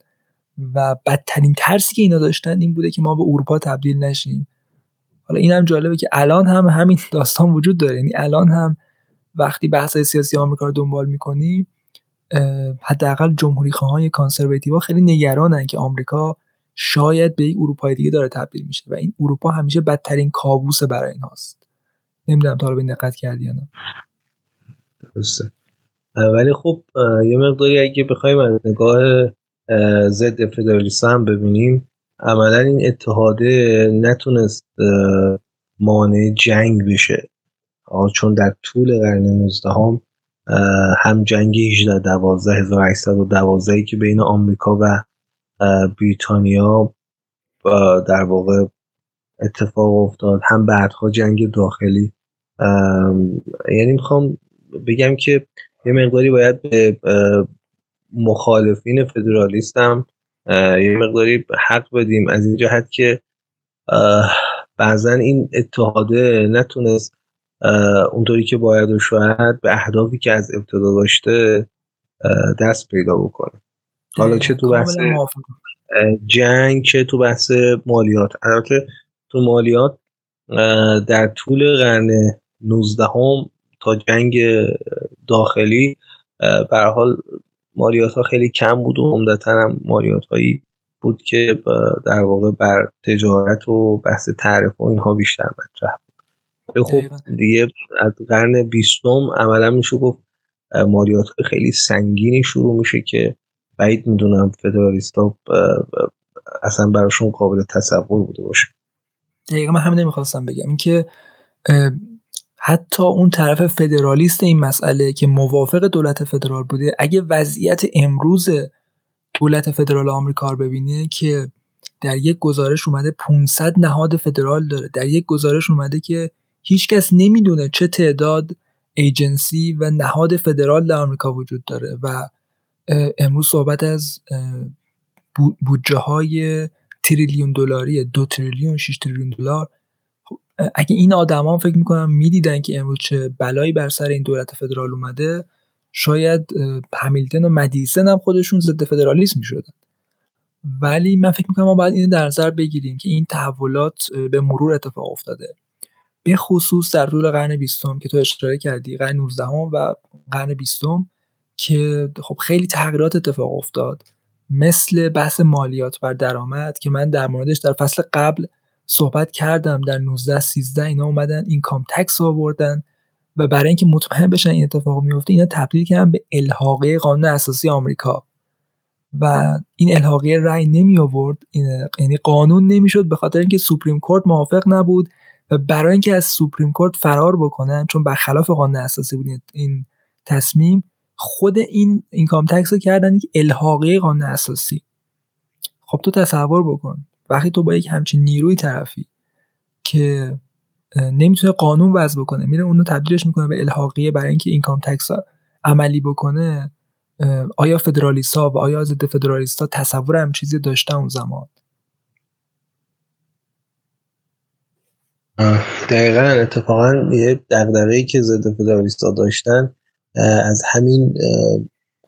و بدترین ترسی که اینا داشتن این بوده که ما به اروپا تبدیل نشیم. حالا این هم جالبه که الان هم همین داستان وجود داره. یعنی الان هم وقتی بحث سیاسی آمریکا رو دنبال می‌کنی حداقل جمهوری خواهان کانسرواتیو خیلی نگرانن که آمریکا شاید به یک اروپای دیگه داره تبدیل میشه و این اروپا همیشه بدترین کابوس برای اینهاست. نمی‌دونم تا به دقت کردی یا نه. درسته. ولی خب یه مقداری اگه بخوایم از نگاه ضد فدرالیسم هم ببینیم عملا این اتحاده نتونست مانع جنگ بشه. چون در طول قرن 19 هم هم جنگ 18 12 1812 که بین آمریکا و بریتانیا در واقع اتفاق افتاد هم بعدها جنگ داخلی. یعنی می‌خوام بگم که یه مقداری باید به مخالفین فدرالیست هم یه مقداری حق بدیم. از این جهت که بعضا این اتحاده نتونست اونطوری که باید و شاید به اهدافی که از ابتدا داشته دست پیدا بکنه. حالا چه تو بحث جنگ چه تو بحث مالیات. البته تو مالیات در طول قرن 19 هم تا جنگ داخلی به حال مالیات ها خیلی کم بود و عمدتا هم مالیات هایی بود که در واقع بر تجارت و بحث تعرف و اینها بیشتر مطرح بود. خب دیگه از قرن بیستم عملا میشه گفت مالیات خیلی سنگینی شروع میشه که بعید می‌دونم فدرالیستا اصلا براشون قابل تصور بوده باشه. دقیقا من همین نمی‌خواستم بگم. اینکه حتی اون طرف فدرالیست این مسئله که موافق دولت فدرال بوده اگه وضعیت امروز دولت فدرال آمریکا رو ببینه که در یک گزارش اومده 500 نهاد فدرال داره در یک گزارش اومده که هیچکس نمی‌دونه چه تعداد ایجنسی و نهاد فدرال در آمریکا وجود داره و امروز صحبت از بودجه های تریلیون دلاری دو تریلیون 6 تریلیون دلار اگه این آدما فکر می‌کنم می‌دیدن که امروز چه بلایی بر سر این دولت فدرال اومده شاید همیلتن و مدیسن هم خودشون ضد فدرالیسم می‌شدن. ولی من فکر می‌کنم ما باید اینو در نظر بگیریم که این تحولات به مرور اتفاق افتاده. به خصوص در طول قرن بیستم که تو اشاره کردی قرن 19 و قرن بیستم که خب خیلی تغییرات اتفاق افتاد. مثل بحث مالیات بر درآمد که من در موردش در فصل قبل صحبت کردم در 19 13 اینا اومدن اینکام تکس آوردن و برای اینکه مطمئن بشن این اتفاق میفته اینا تبدیل کردن به الحاقه قانون اساسی آمریکا. و این الحاقه رأی نمی آورد یعنی قانون نمی‌شد به خاطر اینکه Supreme Court موافق نبود و برای اینکه از Supreme Court فرار بکنن چون برخلاف قانون اساسی بود این تصمیم خود این income tax رو کردن یک الحاقیه قانون اساسی. خب تو تصور بکن. وقتی تو با یک همچین نیروی طرفی که نمی‌تونه قانون وضع بکنه میره اونو تبدیلش می‌کنه به الحاقیه برای اینکه income tax عملی بکنه آیا فدرالیستا و آیا ضد فدرالیستا تصور هم چیزی داشتن اون زمان؟ دقیقا اتفاقا یه دقدقهی که ضد فدرالیستا داشتن از همین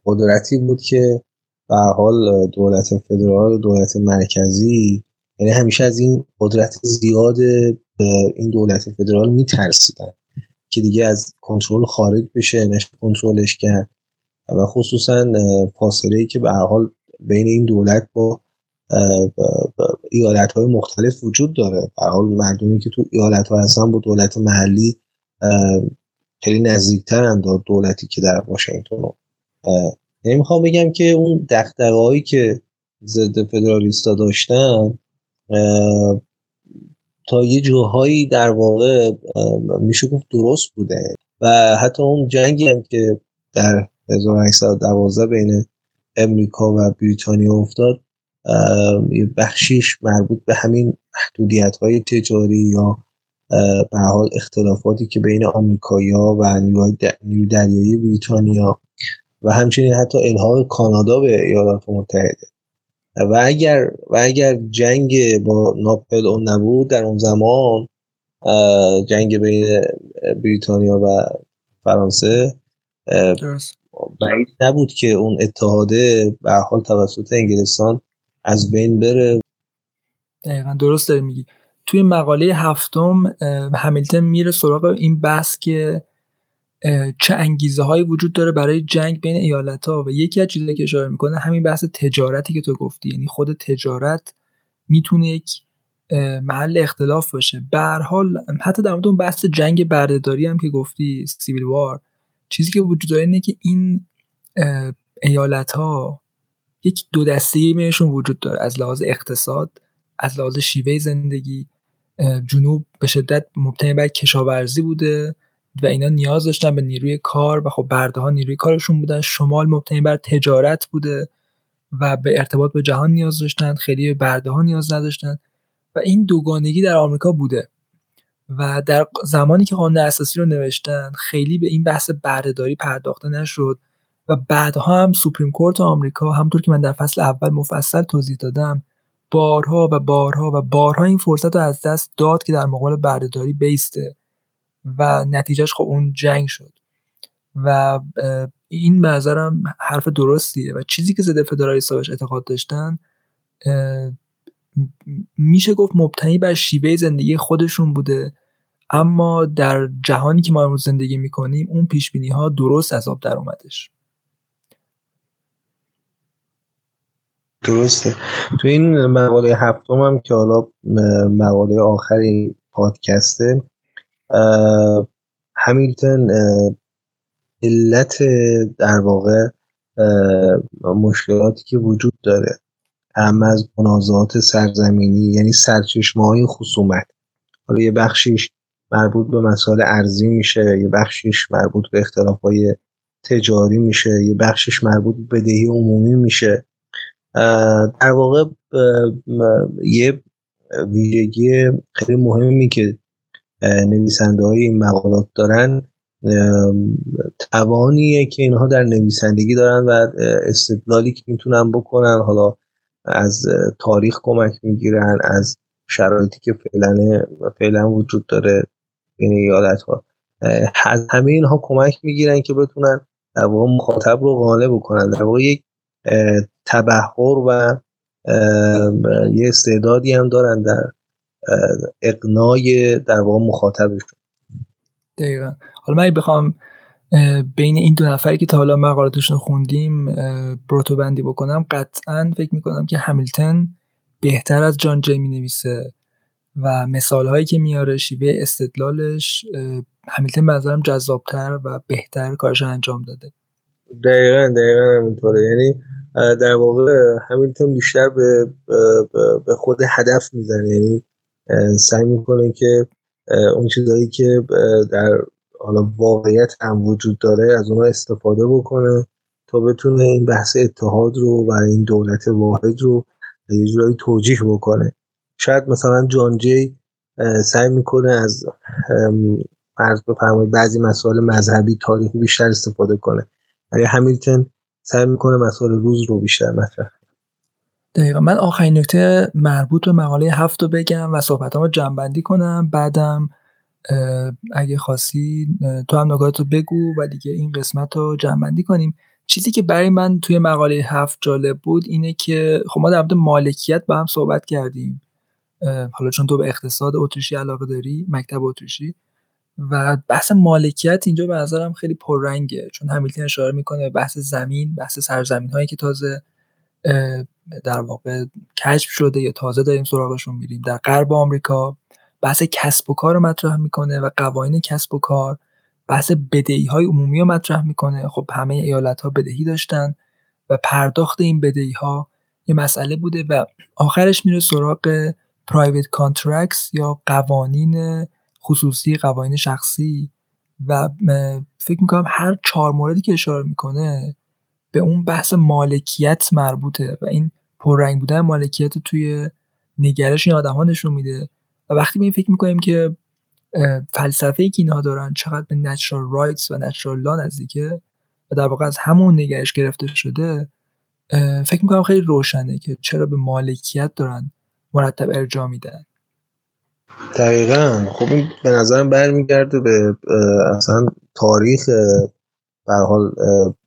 قدرتی بود که به حال دولت فدرال دولت مرکزی یعنی همیشه از این قدرت زیاد این دولت فدرال میترسیدن که دیگه از کنترل خارج بشه نشه کنترلش کرد. و خصوصا فاصله که به حال بین این دولت با ایالت های مختلف وجود داره. به حال مردمی که تو ایالت ها هستن با دولت محلی خیلی نزدیکتر دولتی که در واشنگتن. یعنی بگم که اون هایی که ضد فدرالیستا داشتن تا یه جاهایی در واقع میشه گفت درست بوده. و حتی اون جنگی هم که در 1812 بین امریکا و بریتانیا افتاد یه بخشیش مربوط به همین محدودیت های تجاری یا به حال اختلافاتی که بین آمریکایی‌ها و نیروی دریایی بریتانیا و همچنین حتی الحاق کانادا به ایالات متحده. و اگر و اگر جنگ با ناپلئون نبود در اون زمان جنگ بین بریتانیا و فرانسه بعید نبود که اون اتحاده به حال توسط انگلستان از بین بره. دقیقا درست داری میگی. توی مقاله هفتم همیلتن میره سراغ این بحث که چه انگیزه هایی وجود داره برای جنگ بین ایالت ها و یکی از چیزایی که اشاره می‌کنه همین بحث تجارتی که تو گفتی. یعنی خود تجارت می‌تونه یک محل اختلاف باشه. به حال حتی در مورد اون بحث جنگ بردهداری هم که گفتی سیویل وار چیزی که وجود داره اینه که این ایالت ها یک دو دسته بینشون وجود داره. از لحاظ اقتصاد از لحاظ شیوه زندگی جنوب به شدت مبتنی بر کشاورزی بوده. و اینا نیاز داشتن به نیروی کار و خب برده ها نیروی کارشون بودن. شمال مبتنی بر تجارت بوده و به ارتباط به جهان نیاز داشتن. خیلی به برده ها نیاز نداشتن. و این دوگانگی در آمریکا بوده. و در زمانی که قانون اساسی رو نوشتن خیلی به این بحث بردهداری پرداخته نشد. و بعدها هم سوپریم کورت آمریکا همطور که من در فصل اول مفصل توضیح دادم بارها و بارها و بارها این فرصت رو از دست داد که در مقابل بردهداری بیسته. و نتیجهش خب اون جنگ شد. و این به نظرم حرف درستیه و چیزی که ضد فدرالیست‌ها بهش اعتقاد داشتن میشه گفت مبتنی بر شیوه زندگی خودشون بوده اما در جهانی که ما امروز زندگی می‌کنیم اون پیش ها درست از آب در اومدش. درسته. تو این مقاله هفتم هم که حالا مقاله آخر این پادکسته همیلتن علت در واقع مشکلاتی که وجود داره. هم از منازعات سرزمینی یعنی سرچشمه های خصومت. حالا یه بخشیش مربوط به مسائل ارزی میشه یه بخشیش مربوط به اختلاف های تجاری میشه یه بخشش مربوط به بدهی عمومی میشه. در واقع یه ویژگی خیلی مهمی که نویسنده های این مقالات دارن توانیه که اینها در نویسندگی دارن و استدلالی که می‌تونن بکنن حالا از تاریخ کمک می‌گیرن از شرایطی که فعلا فعلا وجود داره این ایالت ها از همه اینها کمک می‌گیرن که بتونن در واقع مخاطب رو قانع بکنن. در واقع یک تبهر و یه استعدادی هم دارن در اقنای در واقع مخاطبشون دقیقا. حالا من بخوام بین این دو نفری که تا حالا مقالاتشون خوندیم بروتو بندی بکنم قطعا فکر می‌کنم که همیلتن بهتر از جان جی می نویسه و مثال هایی که میاره شیوه استدلالش همیلتن به نظرم جذابتر و بهتر کارش انجام داده. دقیقا دقیقا همینطوره. یعنی در واقع همیلتون بیشتر به, به خود هدف می‌زنه. یعنی سعی می‌کنه که اون چیزهایی که در حالا واقعیت هم وجود داره از اونها استفاده بکنه تا بتونه این بحث اتحاد رو و این دولت واحد رو یه جورایی توجیح بکنه. شاید مثلا جان جی سعی می‌کنه از فرض بفرمایید بعضی مسائل مذهبی تاریخی بیشتر استفاده کنه. ولی همیلتون سعی می‌کنه مسائل روز رو بیشتر مطرح دقیقا. من آخرین نکته مربوط به مقاله هفت رو بگم و صحبت رو جمع کنم. بعدم اگه خواستی تو هم نگاهتو بگو و دیگه این قسمت رو جمع کنیم. چیزی که برای من توی مقاله هفت جالب بود اینه که خب ما در مالکیت با هم صحبت کردیم. حالا چون تو به اقتصاد اتریشی علاقه داری مکتب اتریشی. و بحث مالکیت اینجا به نظرم خیلی پررنگه. چون همیلتون اشاره می‌کنه بحث زمین بحث سرزمین هایی که تازه در واقع کشف شده یا تازه داریم سراغشون میریم. در غرب آمریکا بحث کسب و کار رو مطرح می‌کنه و قوانین کسب و کار بحث بدهی های عمومی رو مطرح می‌کنه. خب همه ایالت ها بدهی داشتن و پرداخت این بدهی ها یه مسئله بوده و آخرش میره سراغ private contracts یا قوانین خصوصی قوانین شخصی و فکر می‌کنم هر چهار موردی که اشاره می‌کنه به اون بحث مالکیت مربوطه و این پررنگ بودن مالکیت توی نگرش این آدم ها نشون میده. و وقتی به این فکر می‌کنیم که فلسفه که اینها دارن چقدر به natural rights و natural law نزدیکه و در واقع از همون نگرش گرفته شده فکر می‌کنم خیلی روشنه که چرا به مالکیت دارن مرتب ارجاع میدن. دقیقا. خب این به نظرم برمیگرده به اصلا تاریخ به حال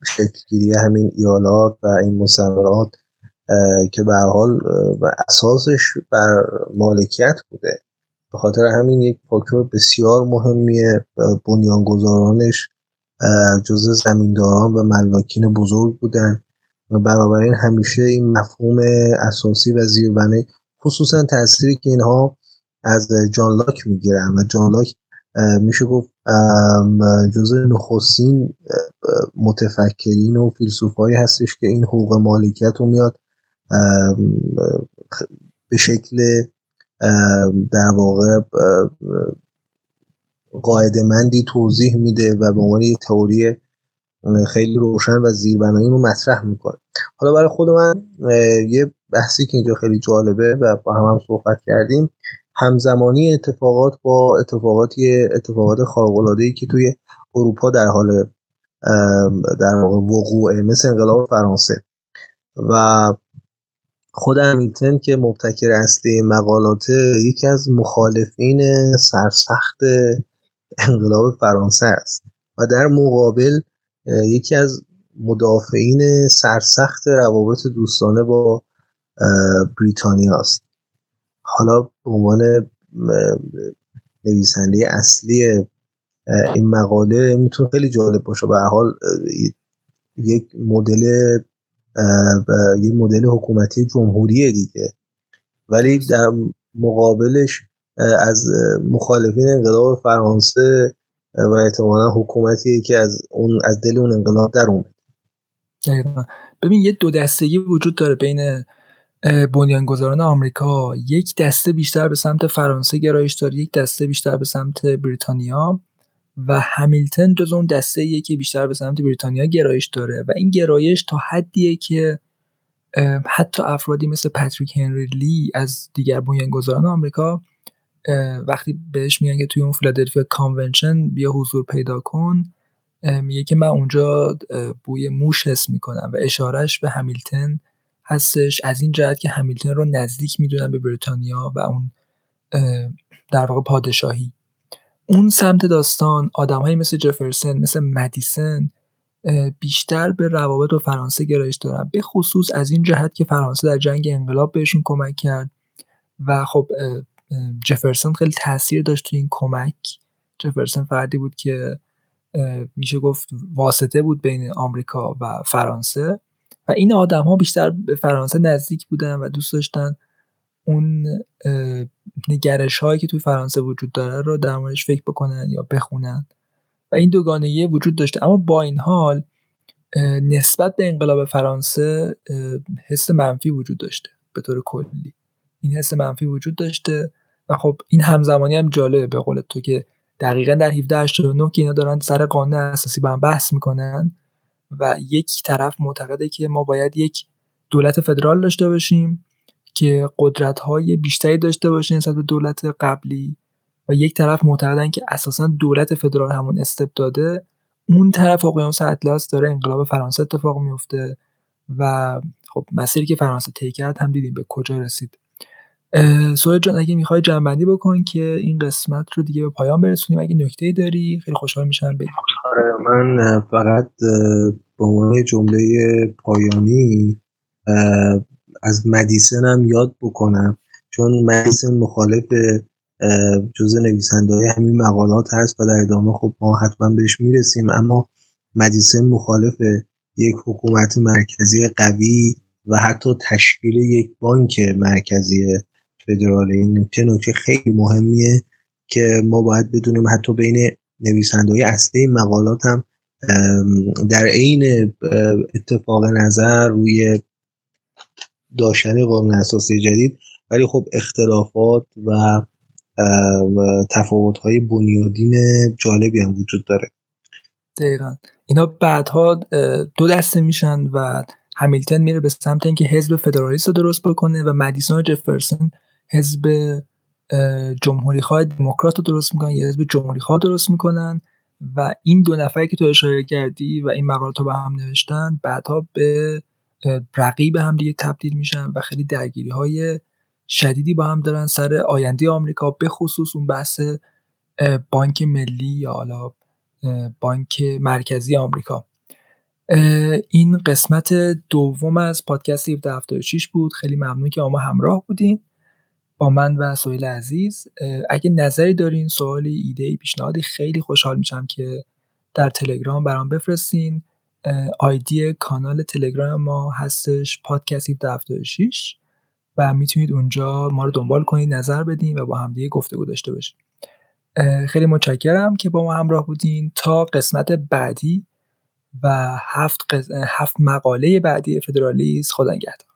شکلگیری همین ایالات و این مصورات که به حال اساسش بر مالکیت بوده. به خاطر همین یک فاکتور بسیار مهمیه بنیانگذارانش جزء زمینداران و ملاکین بزرگ بودن و بنابراین همیشه این مفهوم اساسی و زیربنه خصوصا تأثیری که اینها از جان لاک می‌گیرن و جان لاک میشه گفت جزء نخستین متفکرین و فیلسوفایی هستش که این حقوق مالکیت رو میاد به شکل در واقع قاعده توضیح میده و به عنوان یه تئوری خیلی روشن و زیربنایی رو مطرح می‌کنه. حالا برای خود من یه بحثی که اینجا خیلی جالبه و با هم هم صحبت کردیم همزمانی اتفاقات با اتفاقاتی اتفاقات خارق که توی اروپا در حال در وقوع مثل انقلاب فرانسه. و خود همیلتن که مبتکر اصلی مقالات یکی از مخالفین سرسخت انقلاب فرانسه است. و در مقابل یکی از مدافعین سرسخت روابط دوستانه با بریتانیا است. حالا به عنوان نویسنده اصلی این مقاله می‌تونه خیلی جالب باشه. به حال یک مدل یک مدل حکومتی جمهوری دیگه. ولی در مقابلش از مخالفین انقلاب فرانسه و احتمالا حکومتی که از اون از دل اون انقلاب در اومد. ببین یه دو دستگی وجود داره بین بنیانگذاران آمریکا یک دسته بیشتر به سمت فرانسه گرایش داره یک دسته بیشتر به سمت بریتانیا و همیلتن جز اون دسته که بیشتر به سمت بریتانیا گرایش داره و این گرایش تا حدیه که حتی افرادی مثل پاتریک هنری یکی از دیگر بنیانگذاران آمریکا وقتی بهش میگن که توی اون Philadelphia Convention بیا حضور پیدا کن میگه که من اونجا بوی موش حس می‌کنم و اشارش به همیلتن هستش. از این جهت که همیلتن رو نزدیک می‌دونن به بریتانیا و اون در واقع پادشاهی. اون سمت داستان آدمهایی مثل جفرسن مثل مدیسن بیشتر به روابط و فرانسه گرایش دارن. به خصوص از این جهت که فرانسه در جنگ انقلاب بهشون کمک کرد و خب جفرسون خیلی تاثیر داشت تو این کمک. جفرسون فردی بود که میشه گفت واسطه بود بین آمریکا و فرانسه. و این آدم ها بیشتر به فرانسه نزدیک بودن و دوست داشتن اون نگرش هایی که توی فرانسه وجود داره رو در موردش فکر بکنن یا بخونن. و این دوگانگی وجود داشته. اما با این حال نسبت به انقلاب فرانسه حس منفی وجود داشته به طور کلی. این حس منفی وجود داشته و خب این همزمانی هم جالبه به قول تو که دقیقا در 1789 که اینا دارن سر قانون اساسی با هم بحث می‌کنن. و یک طرف معتقده که ما باید یک دولت فدرال داشته باشیم که قدرت های بیشتری داشته باشه نسبت به دولت قبلی و یک طرف معتقدن که اساسا دولت فدرال همون استبداده اون طرف اقیانوس اطلس داره انقلاب فرانسه اتفاق میفته و خب مسیری که فرانسه طی کرد هم دیدیم به کجا رسید. سوال جان اگه می‌خوای جنبندی بکن که این قسمت رو دیگه به پایان برسونیم. اگه نکته داری خیلی خوشحال میشم بگم آره من فقط به عنوان جمله پایانی از مدیسن هم یاد بکنم. چون مدیسن مخالف جز نویسنده های همین مقالات هست و در ادامه خب ما حتما بهش می‌رسیم. اما مدیسن مخالف یک حکومت مرکزی قوی و حتی تشکیل یک بانک مرکزی فدرال این نکته نکته خیلی مهمیه که ما باید بدونیم حتی بین نویسنده های اصلی مقالات هم در عین اتفاق نظر روی داشتن قانون اساسی جدید ولی خب اختلافات و تفاوت های بنیادین جالبی هم وجود داره. دقیقا. اینا بعدها دو دسته میشن و همیلتن میره به سمت اینکه حزب فدرالیست رو درست بکنه و مدیسون و جفرسون حزب جمهوری خواه دموکرات رو درست می‌کنن یا حزب جمهوری خواه درست می‌کنن و این دو نفری که تو اشاره کردی و این مقالات رو به هم نوشتن بعدها به رقیب هم دیگه تبدیل میشن و خیلی درگیری های شدیدی با هم دارن سر آینده آمریکا به خصوص اون بحث بانک ملی یا حالا بانک مرکزی آمریکا. این قسمت دوم از پادکست 1776 بود. خیلی ممنون که ما همراه بودین. با من و سویل عزیز اگه نظری دارین سوالی ایده پیشنهادی خیلی خوشحال میشم که در تلگرام برام بفرستین. آیدی کانال تلگرام ما هستش پادکست 1776 و می‌تونید اونجا ما رو دنبال کنید نظر بدین و با هم دیگه گفتگو داشته باشیم خیلی متشکرم که با ما همراه بودین تا قسمت بعدی و هفت, هفت مقاله بعدی فدرالیست. خدا نگهدار.